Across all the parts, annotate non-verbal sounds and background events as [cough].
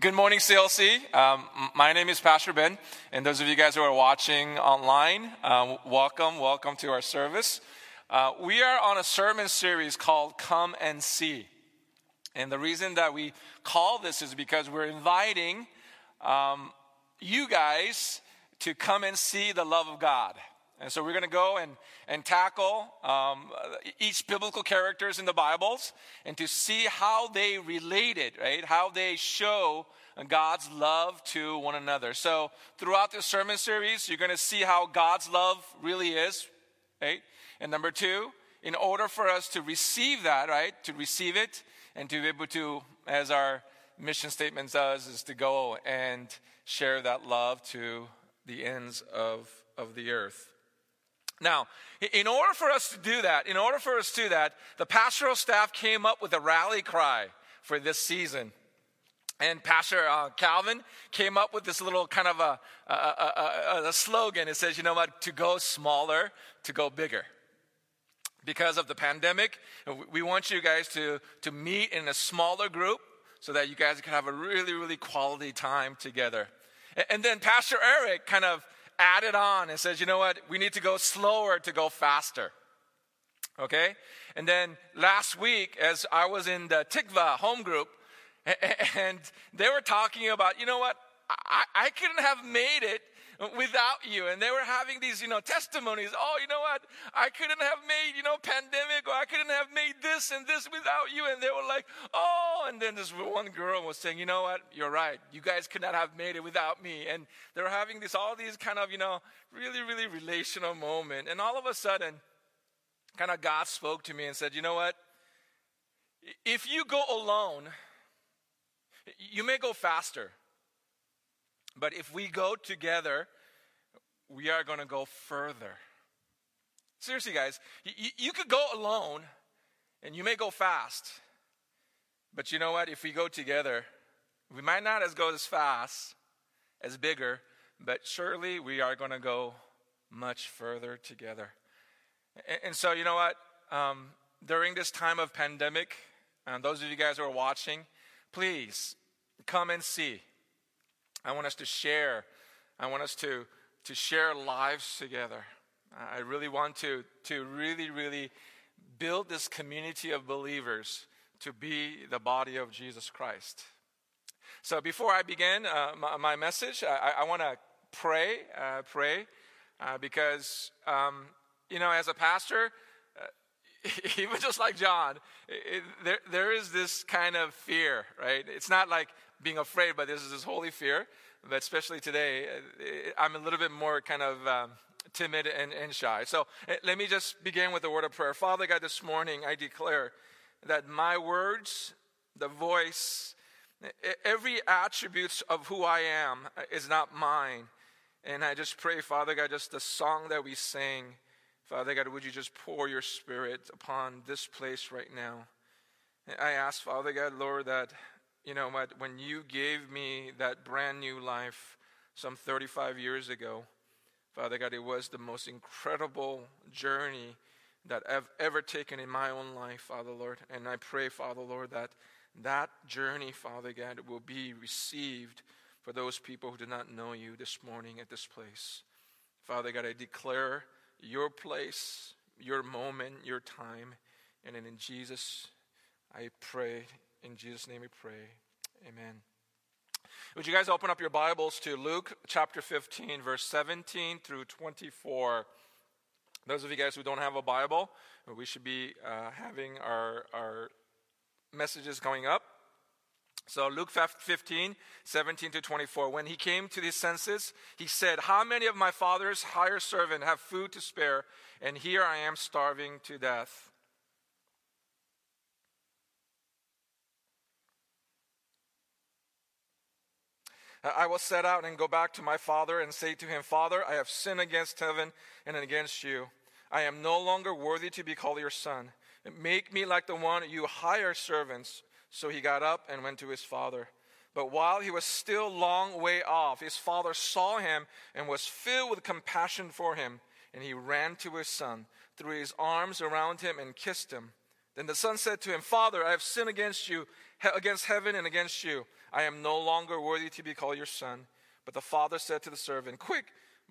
Good morning, CLC. Um, my name is Pastor Ben, and those of you guys who are watching online, uh, welcome, welcome to our service. Uh, we are on a sermon series called Come and See. And the reason that we call this is because we're inviting um, you guys to come and see the love of God. And so we're going to go and, and tackle um, each biblical characters in the Bibles and to see how they related, right? How they show God's love to one another. So throughout this sermon series, you're going to see how God's love really is, right? And number two, in order for us to receive that, right? To receive it and to be able to, as our mission statement does, is to go and share that love to the ends of, of the earth. Now, in order for us to do that, in order for us to do that, the pastoral staff came up with a rally cry for this season. And Pastor uh, Calvin came up with this little kind of a, a, a, a, slogan. It says, you know what, to go smaller, to go bigger. Because of the pandemic, we want you guys to, to meet in a smaller group so that you guys can have a really, really quality time together. And then Pastor Eric kind of added on and says, you know what, we need to go slower to go faster. Okay? And then last week, as I was in the Tikva home group, [laughs] and they were talking about, you know what, I, I couldn't have made it without you. And they were having these, you know, testimonies. Oh, you know what? I couldn't have made, you know, pandemic or I couldn't have made this and this without you. And they were like, oh, and then this one girl was saying, you know what? You're right. You guys could not have made it without me. And they were having this, all these kind of, you know, really, really relational moment. And all of a sudden, kind of God spoke to me and said, you know what? If you go alone, you may go faster. But if we go together, we are going to go further. Seriously, guys, you, you could go alone and you may go fast. But you know what? If we go together, we might not as go as fast, as bigger, but surely we are going to go much further together. And, and so, you know what? Um, during this time of pandemic, and those of you guys who are watching, please come and see. I want us to share. I want us to, to share lives together. I really want to, to really, really build this community of believers to be the body of Jesus Christ. So before I begin uh, my, my, message, I, I want to pray, uh, pray, uh, because, um, you know, as a pastor, uh, [laughs] even just like John, it, there, there is this kind of fear, right? It's not like being afraid, but this is this holy fear. But especially today, uh, I'm a little bit more kind of um, timid and, and shy. So uh, let me just begin with a word of prayer. Father God, this morning I declare that my words, the voice, every attribute of who I am uh, is not mine. And I just pray, Father God, just the song that we sing, Father God, would you just pour your spirit upon this place right now? I ask, Father God, Lord, that you know what, when you gave me that brand new life some 35 years ago, Father God, it was the most incredible journey that I've ever taken in my own life, Father Lord. And I pray, Father Lord, that that journey, Father God, will be received for those people who do not know you this morning at this place. Father God, I declare your place, your moment, your time. And then in Jesus, I pray in Jesus' name we pray. Amen. Would you guys open up your Bibles to Luke chapter 15, verse 17 through 24? Those of you guys who don't have a Bible, we should be uh, having our, our messages going up. So, Luke 15, 17 to 24. When he came to his senses, he said, How many of my father's hired servants have food to spare, and here I am starving to death? I will set out and go back to my father and say to him, Father, I have sinned against heaven and against you. I am no longer worthy to be called your son. Make me like the one you hire servants. So he got up and went to his father. But while he was still long way off, his father saw him and was filled with compassion for him. And he ran to his son, threw his arms around him, and kissed him. Then the son said to him, Father, I have sinned against you against heaven and against you. I am no longer worthy to be called your son. But the father said to the servant, Quick,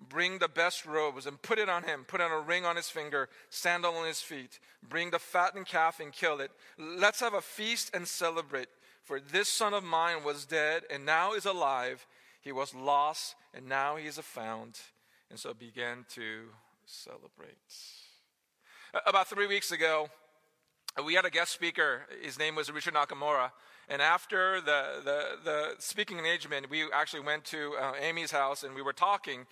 bring the best robes and put it on him. Put on a ring on his finger, sandal on his feet. Bring the fattened calf and kill it. Let's have a feast and celebrate. For this son of mine was dead and now is alive. He was lost and now he is found. And so began to celebrate. About three weeks ago, we had a guest speaker. His name was Richard Nakamura. And after the, the, the speaking engagement, we actually went to uh, Amy's house and we were talking.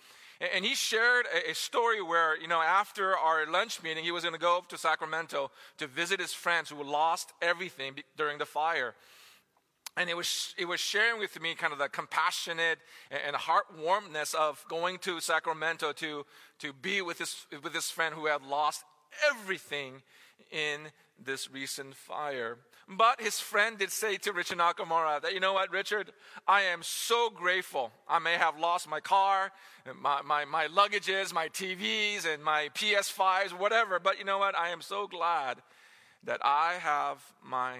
And he shared a, a story where, you know, after our lunch meeting, he was going to go to Sacramento to visit his friends who lost everything during the fire. And it was, it was sharing with me kind of the compassionate and heartwarmness of going to Sacramento to, to be with his, with his friend who had lost everything in this recent fire. But his friend did say to Richard Nakamura that, you know what, Richard, I am so grateful. I may have lost my car, my, my, my luggages, my TVs, and my PS5s, whatever, but you know what? I am so glad that I have my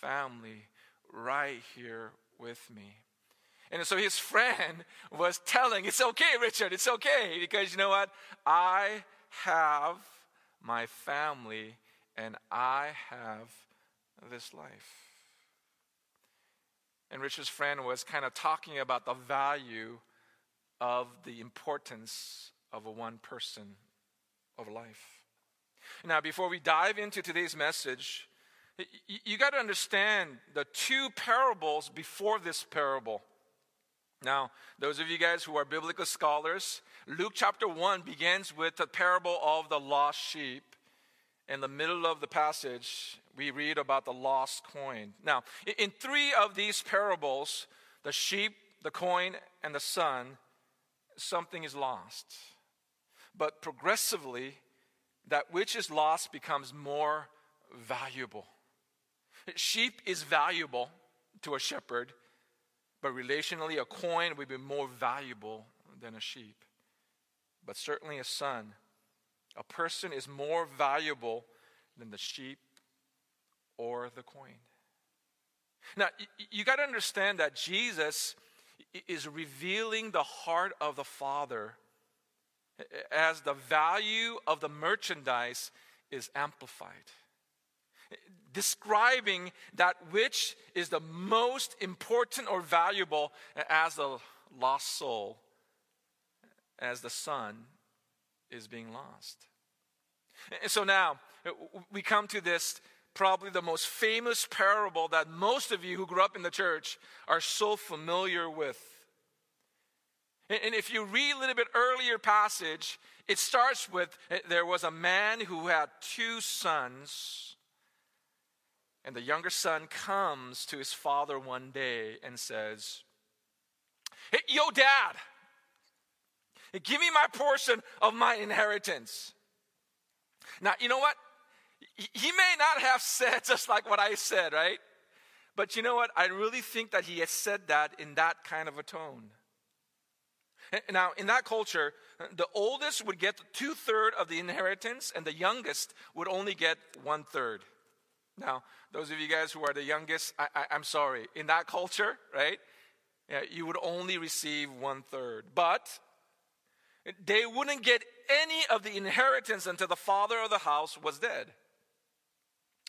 family right here with me. And so his [laughs] friend was telling, It's okay, Richard, it's okay, because you know what? I have my family and I have this life. And Richard's friend was kind of talking about the value of the importance of a one person of life. Now, before we dive into today's message, you, got to understand the two parables before this parable. Now, those of you guys who are biblical scholars, Luke chapter 1 begins with the parable of the lost sheep in the middle of the passage, we read about the lost coin. Now, in three of these parables, the sheep, the coin, and the son, something is lost. But progressively, that which is lost becomes more valuable. Sheep is valuable to a shepherd, but relationally, a coin would be more valuable than a sheep. But certainly, a son a person is more valuable than the sheep or the coin. Now, you got to understand that Jesus is revealing the heart of the Father as the value of the merchandise is amplified. Describing that which is the most important or valuable as the lost soul, as the Son is being lost. And so now uh, we come to this probably the most famous parable that most of you who grew up in the church are so familiar with. And if you read a little bit earlier passage, it starts with uh, there was a man who had two sons. And the younger son comes to his father one day and says, Hey, yo, dad, Give me my portion of my inheritance. Now, you know what? He may not have said [laughs] just like what I said, right? But you know what? I really think that he has said that in that kind of a tone. Eh, now, in that culture, the oldest would get two thirds of the inheritance, and the youngest would only get one third. Now, those of you guys who are the youngest, I, am sorry. In that culture, right, yeah, you would only receive one third. But they wouldn't get any of the inheritance until the father of the house was dead.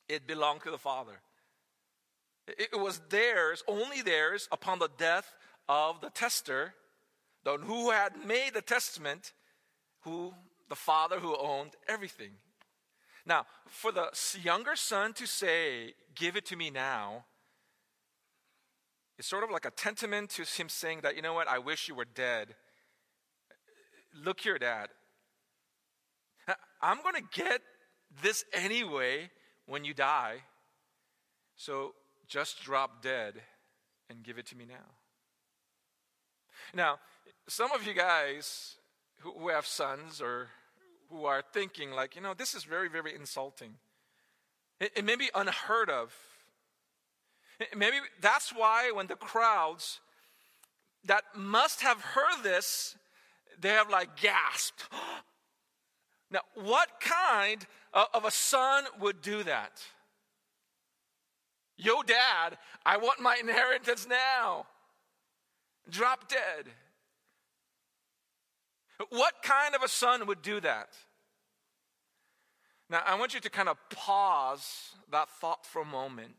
It belonged to the father. It was theirs, only theirs, upon the death of the tester, the who had made the testament, who the father who owned everything. Now, for the younger son to say, Give it to me now, it's sort of like a testament to him saying that, you know what, I wish you were dead Look here, Dad. I'm going to get this anyway when you die. So just drop dead and give it to me now. Now, some of you guys who have sons or who are thinking, like, you know, this is very, very insulting. It, it may be unheard of. maybe that's why when the crowds that must have heard this they have like gasped. now, what kind of a son would do that? Yo, dad, I want my inheritance now. Drop dead. What kind of a son would do that? Now, I want you to kind of pause that thought for a moment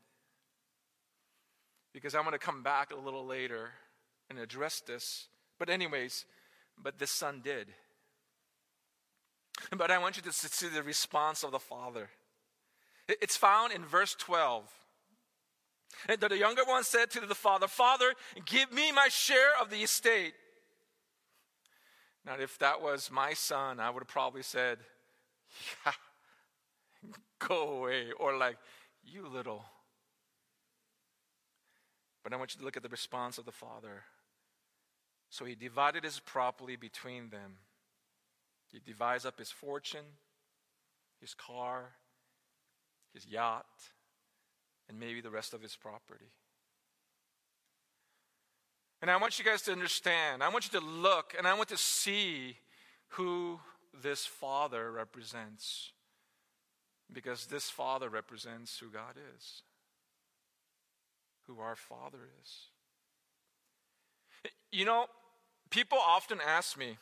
because I'm going to come back a little later and address this. But, anyways, but this son did. But I want you to see the response of the father. It's found in verse 12. And the younger one said to the father, Father, give me my share of the estate. Now, if that was my son, I would have probably said, Yeah, go away. Or like, You little. But I want you to look at the response of the father. So he divided his property between them. He divides up his fortune, his car, his yacht, and maybe the rest of his property. And I want you guys to understand, I want you to look, and I want to see who this father represents. Because this father represents who God is, who our father is. You know, people often ask me,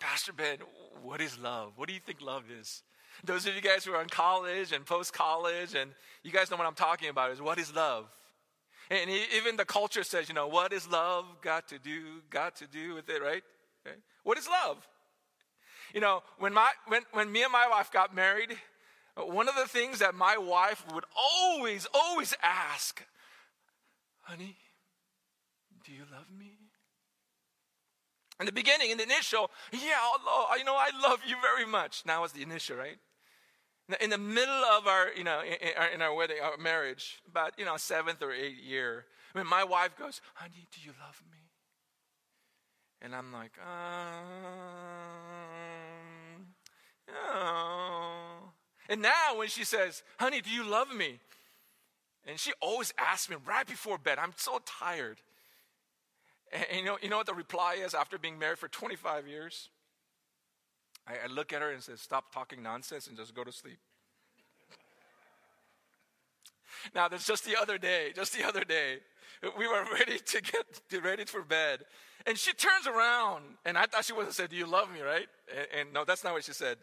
Pastor Ben, what is love? What do you think love is? Those of you guys who are in college and post college, and you guys know what I'm talking about, is what is love? And even the culture says, you know, what is love got to do, got to do with it, right? Okay. What is love? You know, when, my, when, when me and my wife got married, one of the things that my wife would always, always ask, honey, do you love me? In the beginning, in the initial, yeah, Allah, you know, I love you very much. Now it's the initial, right? In the middle of our, you know, in our wedding, our marriage, about, you know, seventh or eighth year, mean, my wife goes, honey, do you love me? And I'm like, um, oh. And now when she says, honey, do you love me? And she always asks me right before bed, I'm so tired. And, you, know, you know what the reply is after being married for 25 years? I, I look at her and say, Stop talking nonsense and just go to sleep. now, that's just the other day, just the other day, we were ready to get ready for bed. And she turns around, and I thought she would have said, Do you love me, right? And, and no, that's not what she said.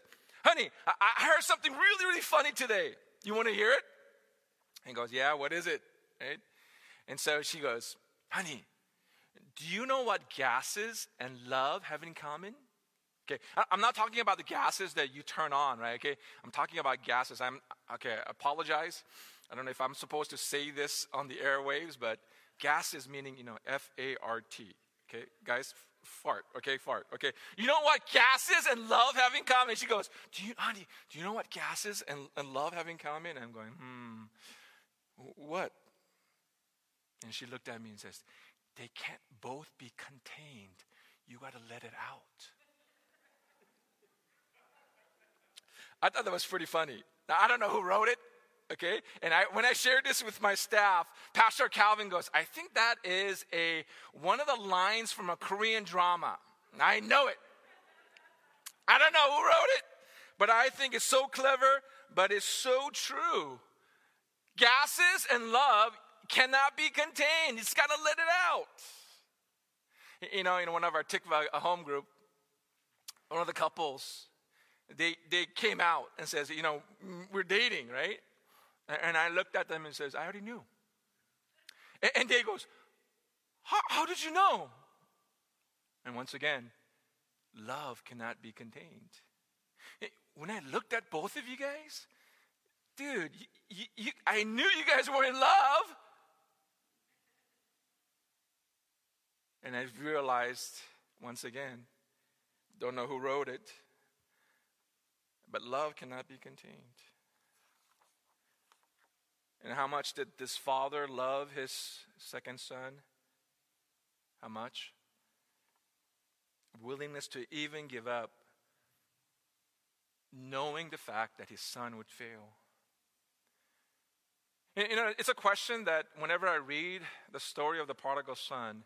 Honey, I, I heard something really, really funny today. You want to hear it? And goes, Yeah, what is it? Right? And so she goes, Honey, do you know what gases and love have in common? Okay, I'm not talking about the gases that you turn on, right? Okay, I'm talking about gases. I'm okay. Apologize. I don't know if I'm supposed to say this on the airwaves, but gases meaning you know F A R T. Okay, guys, fart. Okay, fart. Okay, you know what gases and love have in common? She goes, "Do you, honey? Do you know what gases and, and love have in common?" And I'm going, "Hmm, what?" And she looked at me and says, "They can't both be contained. You got to let it out." I thought that was pretty funny. Now, I don't know who wrote it, okay? And I, when I shared this with my staff, Pastor Calvin goes, I think that is a, one of the lines from a Korean drama. I know it. I don't know who wrote it, but I think it's so clever, but it's so true. Gases and love cannot be contained. It's got to let it out. You know, in one of our Tikva, home group, one of the couples, they, they came out and says, you know, we're dating, right? And I looked at them and says, I already knew. And, and they goes, how, how did you know? And once again, love cannot be contained. When I looked at both of you guys, dude, you, you, I knew you guys were in love. And I realized once again, don't know who wrote it, but love cannot be contained. And how much did this father love his second son? How much? Willingness to even give up, knowing the fact that his son would fail. You know, it's a question that whenever I read the story of the prodigal son,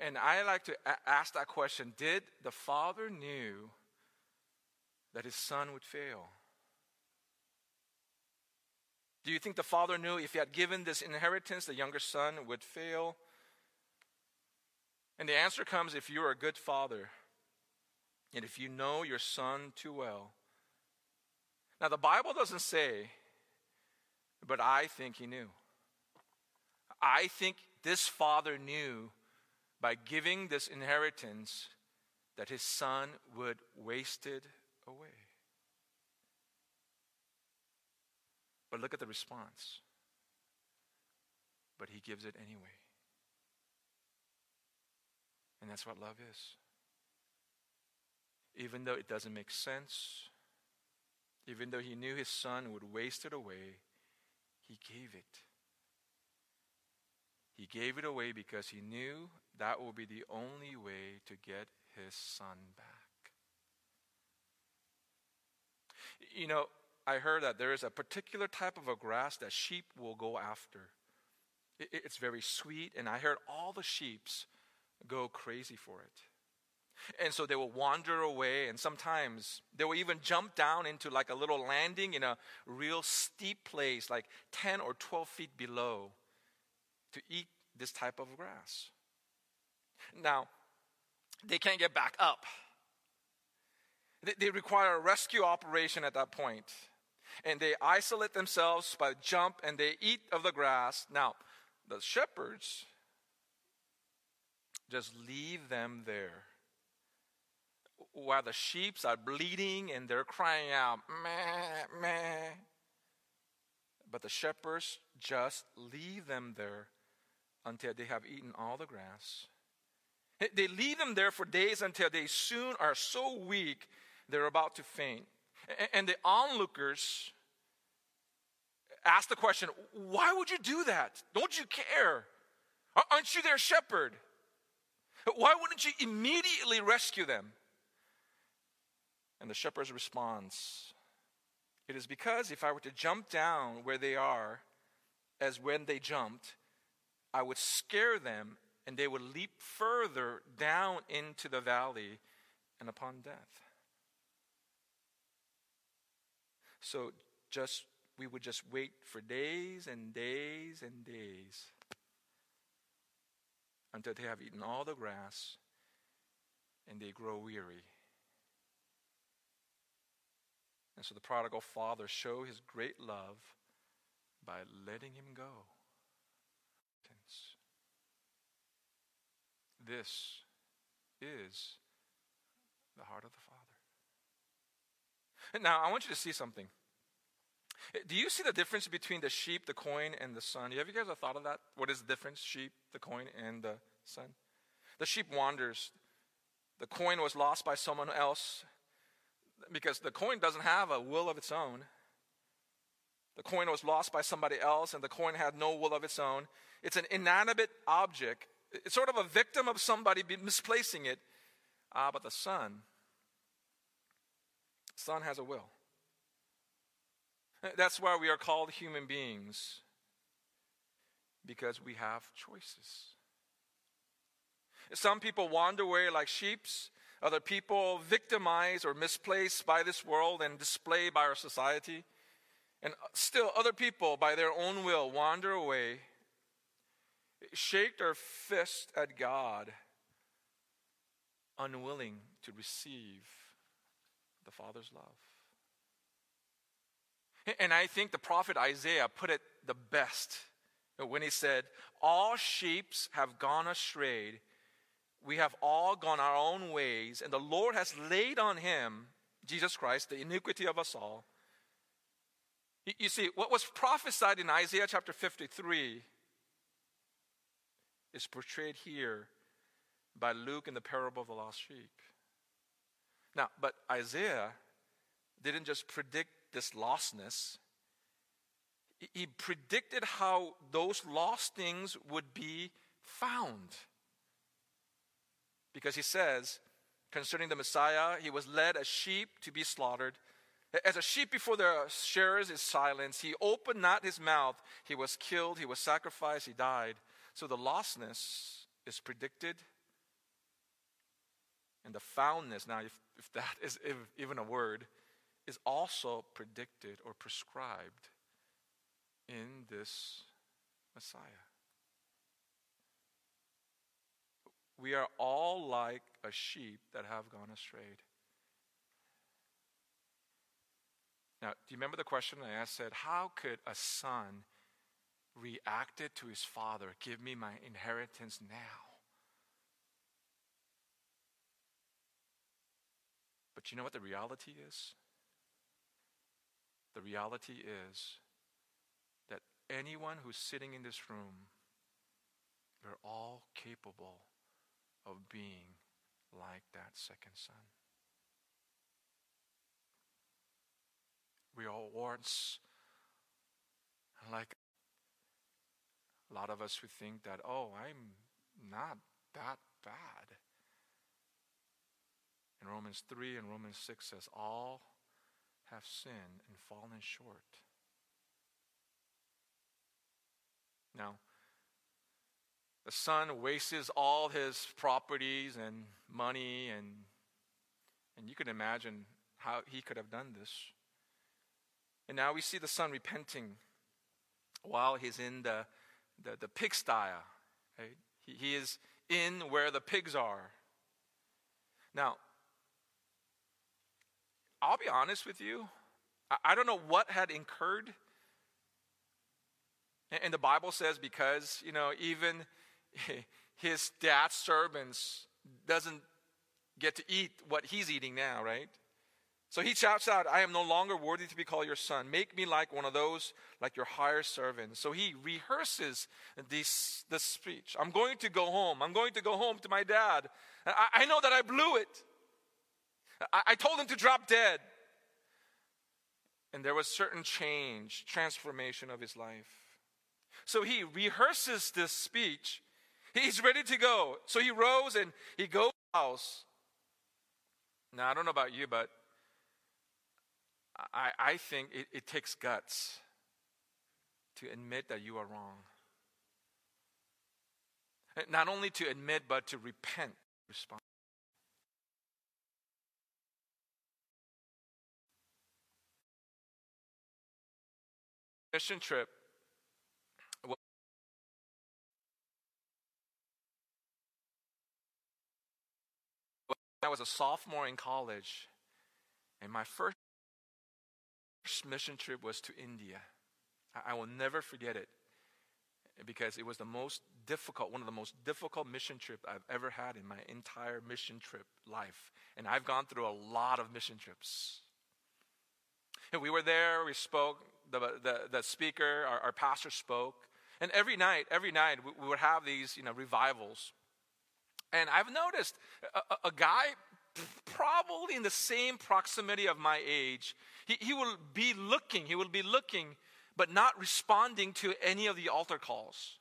and I like to ask that question Did the father knew that his son would fail. Do you think the father knew if he had given this inheritance, the younger son would fail? And the answer comes if you're a good father and if you know your son too well. Now, the Bible doesn't say, but I think he knew. I think this father knew by giving this inheritance that his son would waste it away. But look at the response. But he gives it anyway. And that's what love is. Even though it doesn't make sense, even though he knew his son would waste it away, he gave it. He gave it away because he knew that will be the only way to get his son back. You know, I heard that there is a particular type of a grass that sheep will go after. It's very sweet, and I heard all the sheeps go crazy for it. And so they will wander away, and sometimes they will even jump down into like a little landing in a real steep place, like 10 or 12 feet below, to eat this type of grass. Now, they can't get back up. They, require a rescue operation at that point. And they isolate themselves by jump and they eat of the grass. Now, the shepherds just leave them there. While the sheep are bleeding and they're crying out, meh, meh. But the shepherds just leave them there until they have eaten all the grass. [laughs] They leave them there for days until they soon are so weak they're about to faint. And the onlookers ask the question why would you do that? Don't you care? Aren't you their shepherd? Why wouldn't you immediately rescue them? And the shepherd's response it is because if I were to jump down where they are, as when they jumped, I would scare them and they would leap further down into the valley and upon death. So just we would just wait for days and days and days until they have eaten all the grass and they grow weary. And so the prodigal father showed his great love by letting him go. This is the heart of the Father. Now, I want you to see something. Do you see the difference between the sheep, the coin, and the son? Have you guys ever thought of that? What is the difference? Sheep, the coin, and the son? The sheep wanders. The coin was lost by someone else because the coin doesn't have a will of its own. The coin was lost by somebody else, and the coin had no will of its own. It's an inanimate object. It's sort of a victim of somebody misplacing it. Ah, but the son, son has a will. That's why we are called human beings, because we have choices. Some people wander away like sheep. Other people victimized or misplaced by this world and displayed by our society. And still, other people, by their own will, wander away, shake our fist at God, unwilling to receive the Father's love. And I think the prophet Isaiah put it the best when he said, All sheep have gone astray. We have all gone our own ways, and the Lord has laid on him, Jesus Christ, the iniquity of us all. You see, what was prophesied in Isaiah chapter 53 is portrayed here by Luke in the parable of the lost sheep. Now, but Isaiah didn't just predict this lostness, he predicted how those lost things would be found. Because he says, concerning the Messiah, he was led as sheep to be slaughtered. As a sheep before the shearers is silenced, he opened not his mouth. He was killed, he was sacrificed, he died. So the lostness is predicted. And the foundness, now, if, if that is even a word, is also predicted or prescribed in this Messiah. We are all like a sheep that have gone astray. Now, do you remember the question I asked? Said, How could a son reacted to his father, Give me my inheritance now? But you know what the reality is? The reality is that anyone who's sitting in this room, we're all capable of being like that second son. We all once, like a lot of us who think that, oh, I'm not that bad. In Romans 3 and Romans 6 says, all have sinned and fallen short. Now, the son wastes all his properties and money, and, and you can imagine how he could have done this. And now we see the son repenting while he's in the, the, the pigsty. Right? He, he is in where the pigs are. Now, I'll be honest with you. I, I don't know what had incurred. And, and the Bible says because, you know, even [laughs] his dad's servants doesn't get to eat what he's eating now, right? So he shouts out, I am no longer worthy to be called your son. Make me like one of those, like your higher servants. So he rehearses this, this speech. I'm going to go home. I'm going to go home to my dad. I, I know that I blew it. I, I told him to drop dead. And there was certain change, transformation of his life. So he rehearses this speech. He's ready to go. So he rose and he goes house. Now, I don't know about you, but I, I think it, it takes guts to admit that you are wrong. Not only to admit, but to repent, respond. Mission trip. I was a sophomore in college, and my first first mission trip was to India. I, will never forget it because it was the most difficult, one of the most difficult mission trips I've ever had in my entire mission trip life. And I've gone through a lot of mission trips. And we were there, we spoke, the, the, the speaker, our, our pastor spoke. And every night, every night, we, we would have these, you know, revivals. And I've noticed a, a, guy probably in the same proximity of my age, he, he will be looking, he will be looking, but not responding to any of the altar calls.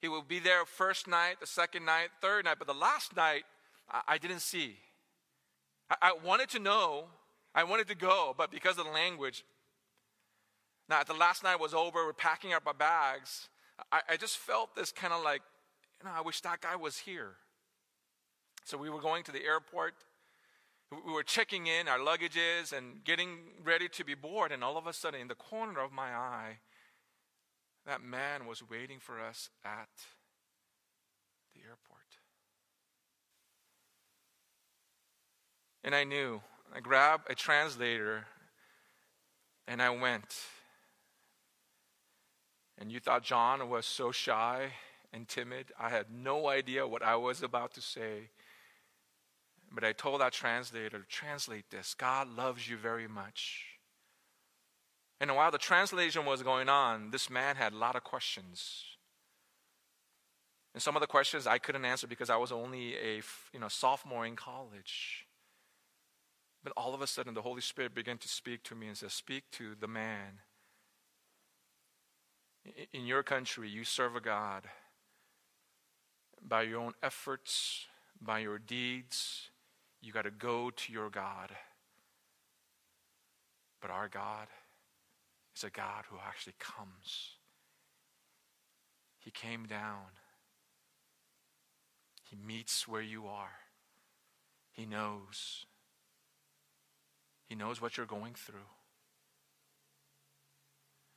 He will be there first night, the second night, third night, but the last night, I, I didn't see. I, I wanted to know, I wanted to go, but because of the language, now the last night was over, we're packing up our bags. I, I just felt this kind of like, you know, I wish that guy was here. So we were going to the airport. We were checking in our luggages and getting ready to be board, and all of a sudden, in the corner of my eye, that man was waiting for us at the airport. And I knew. I grabbed a translator and I went. And you thought John was so shy and timid. I had no idea what I was about to say. But I told that translator, translate this. God loves you very much. And while the translation was going on, this man had a lot of questions. And some of the questions I couldn't answer because I was only a you know, sophomore in college. But all of a sudden, the Holy Spirit began to speak to me and said, Speak to the man. In your country, you serve a God by your own efforts, by your deeds, you got to go to your God. But our God is a God who actually comes. He came down. He meets where you are. He knows. He knows what you're going through.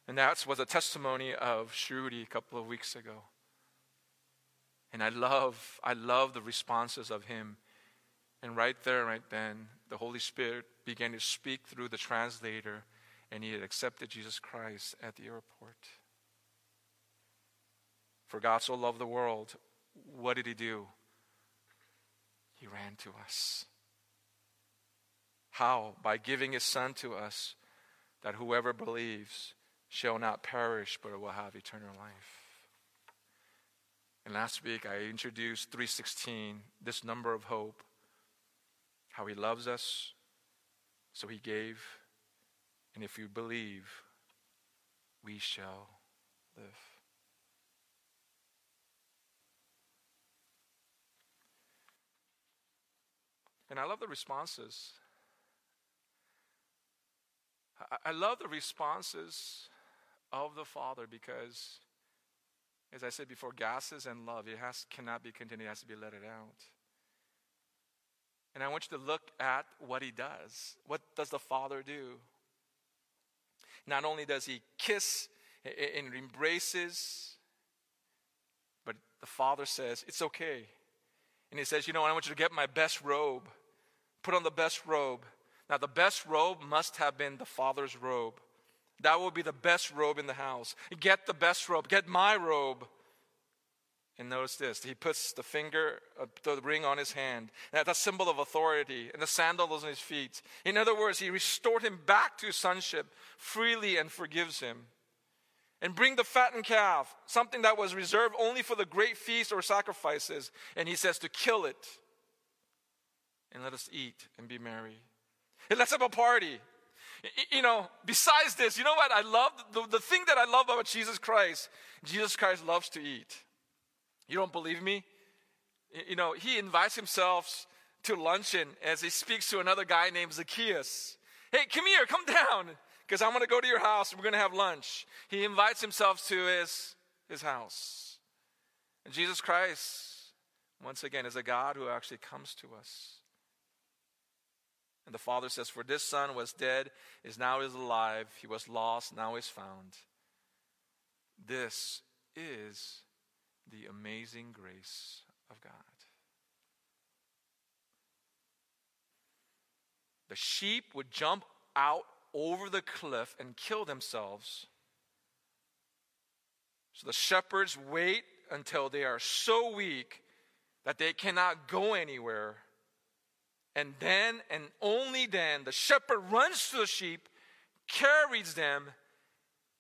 And that was a testimony of Shruti a couple of weeks ago. And I love, I love the responses of him. And right there, right then, the Holy Spirit began to speak through the translator, and he had accepted Jesus Christ at the airport. For God so loved the world, what did he do? He ran to us. How? By giving his Son to us, that whoever believes shall not perish, but will have eternal life. And last week I introduced 316, this number of hope, how he loves us, so he gave, and if you believe, we shall live. And I love the responses. I love the responses of the Father because, as I said before, gases and love, it has, cannot be contained, it has to be let it out. And I want you to look at what he does. What does the Father do? Not only does he kiss and embraces, but the Father says, It's okay. And he says, You know, I want you to get my best robe. Put on the best robe. Now, the best robe must have been the Father's robe. That will be the best robe in the house. Get the best robe. Get my robe. And notice this he puts the finger, uh, the ring on his hand. That's a symbol of authority, and the sandals on his feet. In other words, he restored him back to sonship freely and forgives him. And bring the fattened calf, something that was reserved only for the great feast or sacrifices. And he says to kill it. And let us eat and be merry. And let's have a party. You know, besides this, you know what I love? The, the thing that I love about Jesus Christ, Jesus Christ loves to eat. You don't believe me? You know, he invites himself to luncheon as he speaks to another guy named Zacchaeus. Hey, come here, come down, because I'm going to go to your house and we're going to have lunch. He invites himself to his, his house. And Jesus Christ, once again, is a God who actually comes to us. And the father says, For this son was dead, is now is alive. He was lost, now is found. This is the amazing grace of God. The sheep would jump out over the cliff and kill themselves. So the shepherds wait until they are so weak that they cannot go anywhere and then and only then the shepherd runs to the sheep, carries them,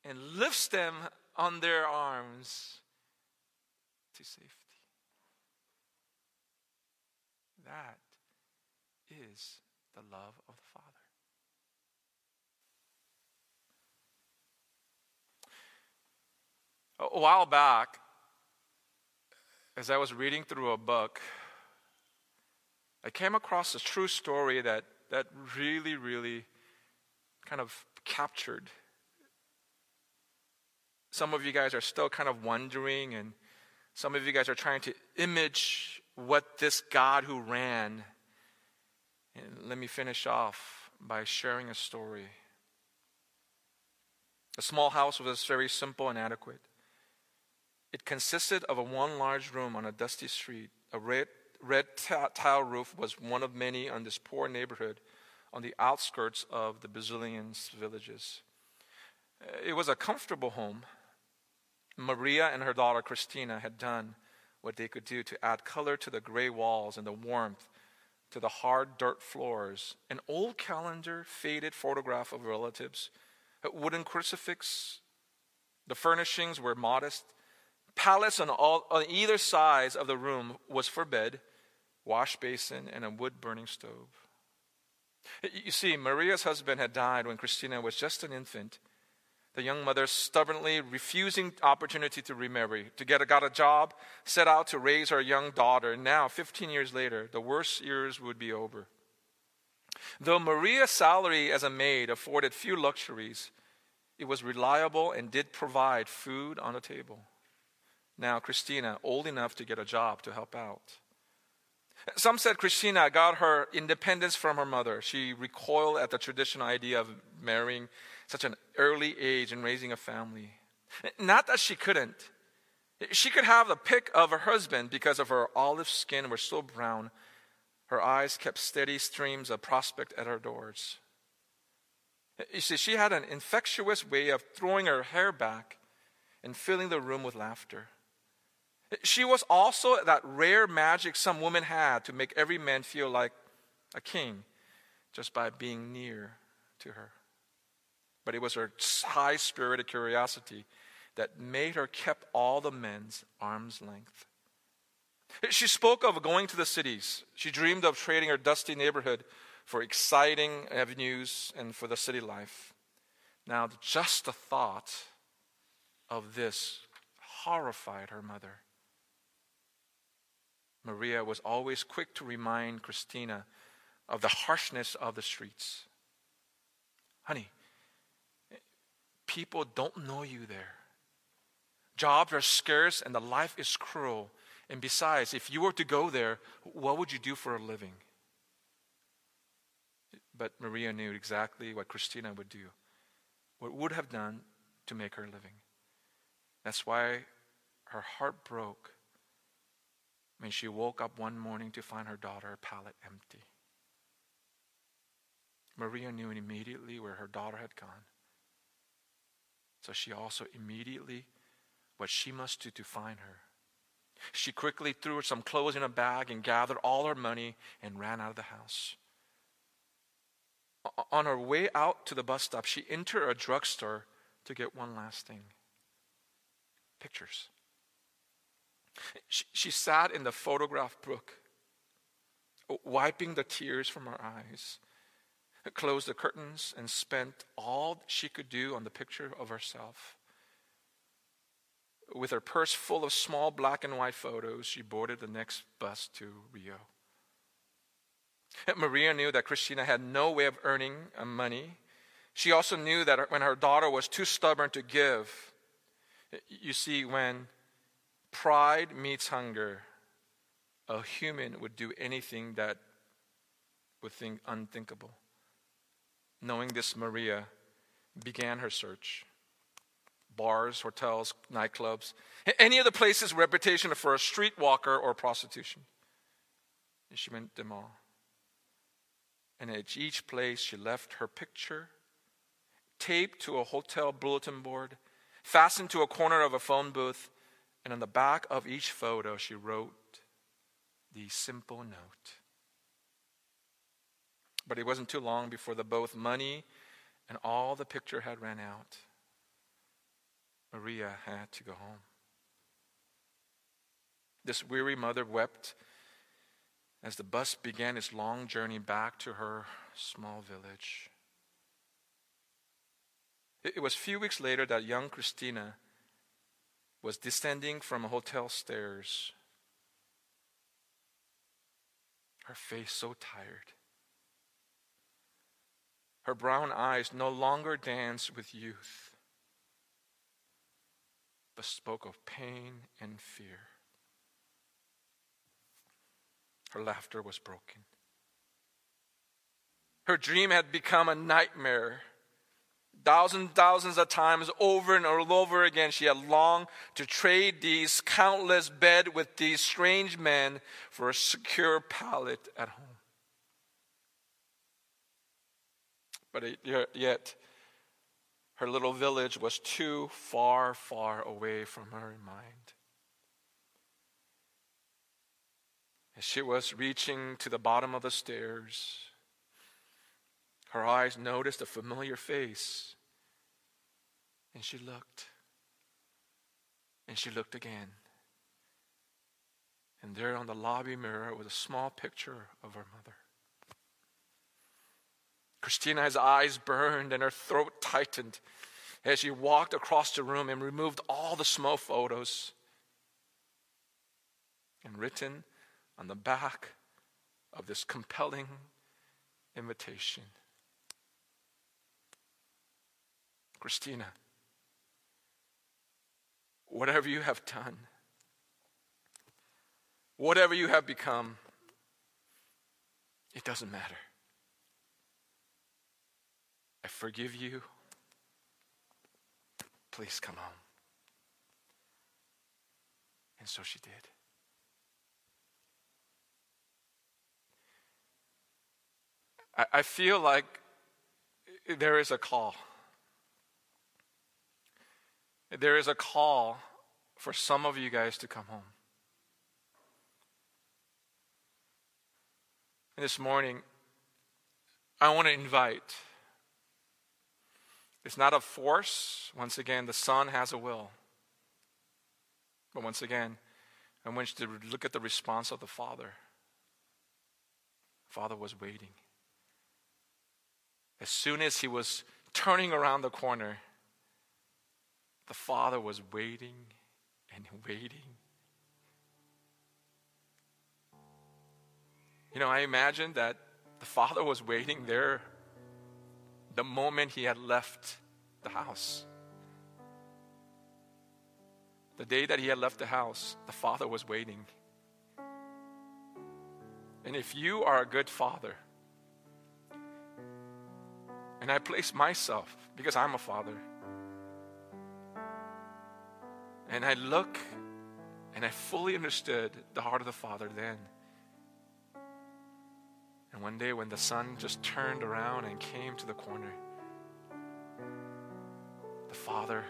and lifts them on their arms to safety. That is the love of the Father. A while back, as I was reading through a book, I came across a true story that, that really, really kind of captured. Some of you guys are still kind of wondering, and some of you guys are trying to image what this God who ran. And let me finish off by sharing a story. The small house was very simple and adequate. It consisted of a one large room on a dusty street, a red red tile roof was one of many on this poor neighborhood on the outskirts of the Brazilian villages. Uh, it was a comfortable home. Maria and her daughter Christina had done what they could do to add color to the gray walls and the warmth to the hard dirt floors. An old calendar, faded photograph of relatives, a wooden crucifix. The furnishings were modest. Pallets on, all, on either side of the room was for bed wash basin, and a wood burning stove. You see, Maria's husband had died when Christina was just an infant. The young mother stubbornly refusing opportunity to remarry, to get a, got a job, set out to raise her young daughter. Now, 15 years later, the worst years would be over. Though Maria's salary as a maid afforded few luxuries, it was reliable and did provide food on the table. Now, Christina, old enough to get a job to help out. Some said Christina got her independence from her mother. She recoiled at the traditional idea of marrying such an early age in raising a family. Not that she couldn't. She could have the pick of her husband because of her olive skin were so brown. Her eyes kept steady streams of prospect at her doors. You see, she had an infectious way of throwing her hair back and filling the room with laughter. She was also that rare magic some women had to make every man feel like a king just by being near to her. But it was her high spirited curiosity that made her keep all the men's arm's length. She spoke of going to the cities. She dreamed of trading her dusty neighborhood for exciting avenues and for the city life. Now, just the thought of this horrified her mother. Maria was always quick to remind Christina of the harshness of the streets. Honey, people don't know you there. Jobs are scarce and the life is cruel. And besides, if you were to go there, what would you do for a living? But Maria knew exactly what Christina would do, what would have done to make her living. That's why her heart broke when she woke up one morning to find her daughter's pallet empty. Maria knew immediately where her daughter had gone. So she also immediately what she must do to find her. She quickly threw some clothes in a bag and gathered all her money and ran out of the house. On her way out to the bus stop, she entered a drugstore to get one last thing pictures. She, she sat in the photograph book, wiping the tears from her eyes, closed the curtains, and spent all she could do on the picture of herself. With her purse full of small black and white photos, she boarded the next bus to Rio. [laughs] Maria knew that Christina had no way of earning uh, money. She also knew that when her daughter was too stubborn to give, you see, when pride meets hunger, a human would do anything that would think unthinkable. Knowing this, Maria began her search bars, hotels, nightclubs, any of the places reputation for a streetwalker or prostitution. And she went to them all. And at each place, she left her picture taped to a hotel bulletin board, fastened to a corner of a phone booth, and on the back of each photo, she wrote the simple note. But it wasn't too long before the both money and all the picture had ran out. Maria had to go home. This weary mother wept as the bus began its long journey back to her small village. It was a few weeks later that young Christina was descending from a hotel stairs, her face so tired. Her brown eyes no longer danced with youth but spoke of pain and fear. Her laughter was broken. Her dream had become a nightmare. Thousands, thousands of times over and over again, she had longed to trade these countless bed with these strange men for a secure pallet at home. But yet, her little village was too far, far away from her mind. As she was reaching to the bottom of the stairs, her eyes noticed a familiar face. And she looked. And she looked again. And there on the lobby mirror was a small picture of her mother. Christina's eyes burned and her throat tightened as she walked across the room and removed all the small photos. And written on the back of this compelling invitation Christina, whatever you have done, whatever you have become, it doesn't matter. I forgive you Please come home. And so she did. I, feel like there is a call. There is a call for some of you guys to come home. And this morning, I want to invite. It's not a force. Once again, the Son has a will. But once again, I want you to look at the response of the Father. Father was waiting. As soon as he was turning around the corner, the Father was waiting and waiting. You know, I imagine that the Father was waiting there the moment he had left the house. The day that he had left the house, the Father was waiting. And if you are a good father, and I place myself, because I'm a father, and I look and I fully understood the heart of the Father then. And one day when the son just turned around and came to the corner, the Father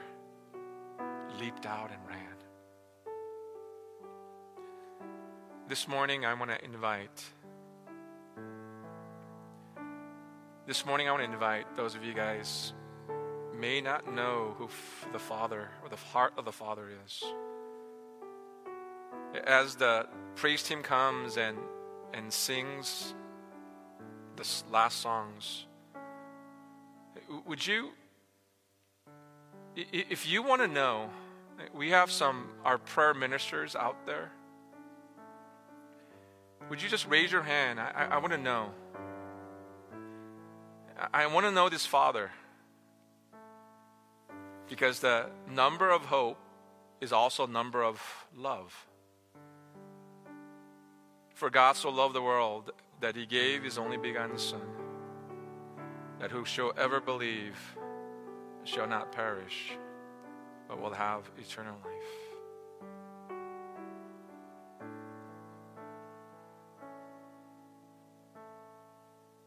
leaped out and ran. This morning, I want to invite. This morning, I want to invite those of you guys may not know who the Father or the heart of the Father is. As the praise team comes and, and sings the last songs, would you, if you want to know, we have some, our prayer ministers out there. Would you just raise your hand? I, I, want to know. I, I want to know this Father. Because the number of hope is also number of love. For God so loved the world that he gave his only begotten Son, that whosoever believe shall not perish, but will have eternal life.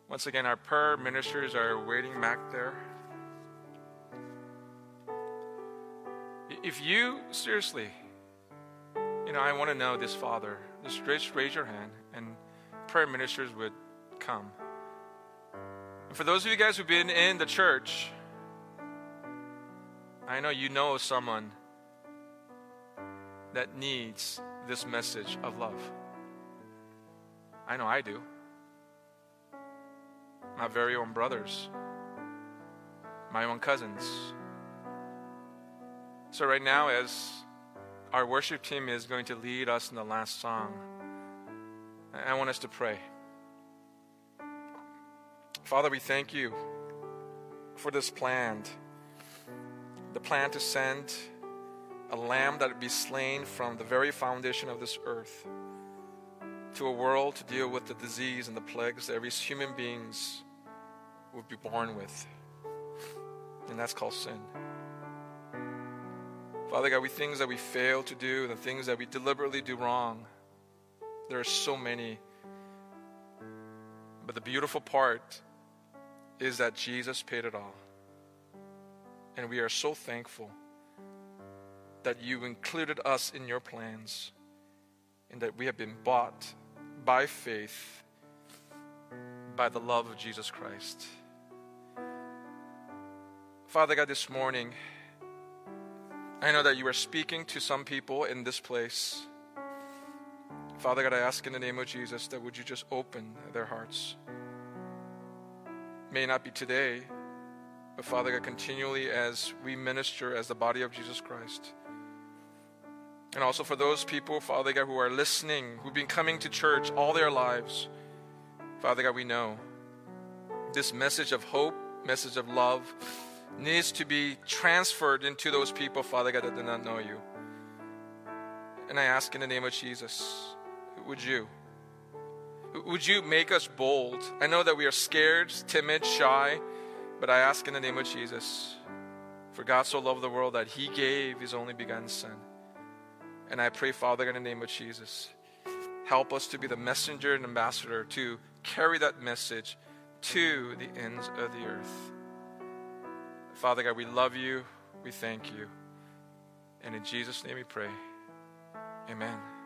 Once again, our prayer ministers are waiting back there. If you, seriously, you know, I want to know this Father, just raise, raise your hand and prayer ministers would come. And for those of you guys who've been in the church, I know you know someone that needs this message of love. I know I do. My very own brothers, my own cousins. So, right now, as our worship team is going to lead us in the last song, I want us to pray. Father, we thank you for this plan the plan to send a lamb that would be slain from the very foundation of this earth to a world to deal with the disease and the plagues that every human beings would be born with. And that's called sin. Father God, we things that we fail to do, the things that we deliberately do wrong. There are so many. But the beautiful part is that Jesus paid it all. And we are so thankful that you included us in your plans and that we have been bought by faith by the love of Jesus Christ. Father God, this morning, I know that you are speaking to some people in this place. Father God, I ask in the name of Jesus that would you just open their hearts. May not be today, but Father God, continually as we minister as the body of Jesus Christ. And also for those people, Father God, who are listening, who've been coming to church all their lives, Father God, we know this message of hope, message of love, needs to be transferred into those people, Father God, that do not know you. And I ask in the name of Jesus, would you? Would you make us bold? I know that we are scared, timid, shy, but I ask in the name of Jesus For God so loved the world that he gave his only begotten Son. And I pray, Father, in the name of Jesus, help us to be the messenger and ambassador to carry that message to the ends of the earth. Father God, we love you. We thank you. And in Jesus' name we pray. Amen.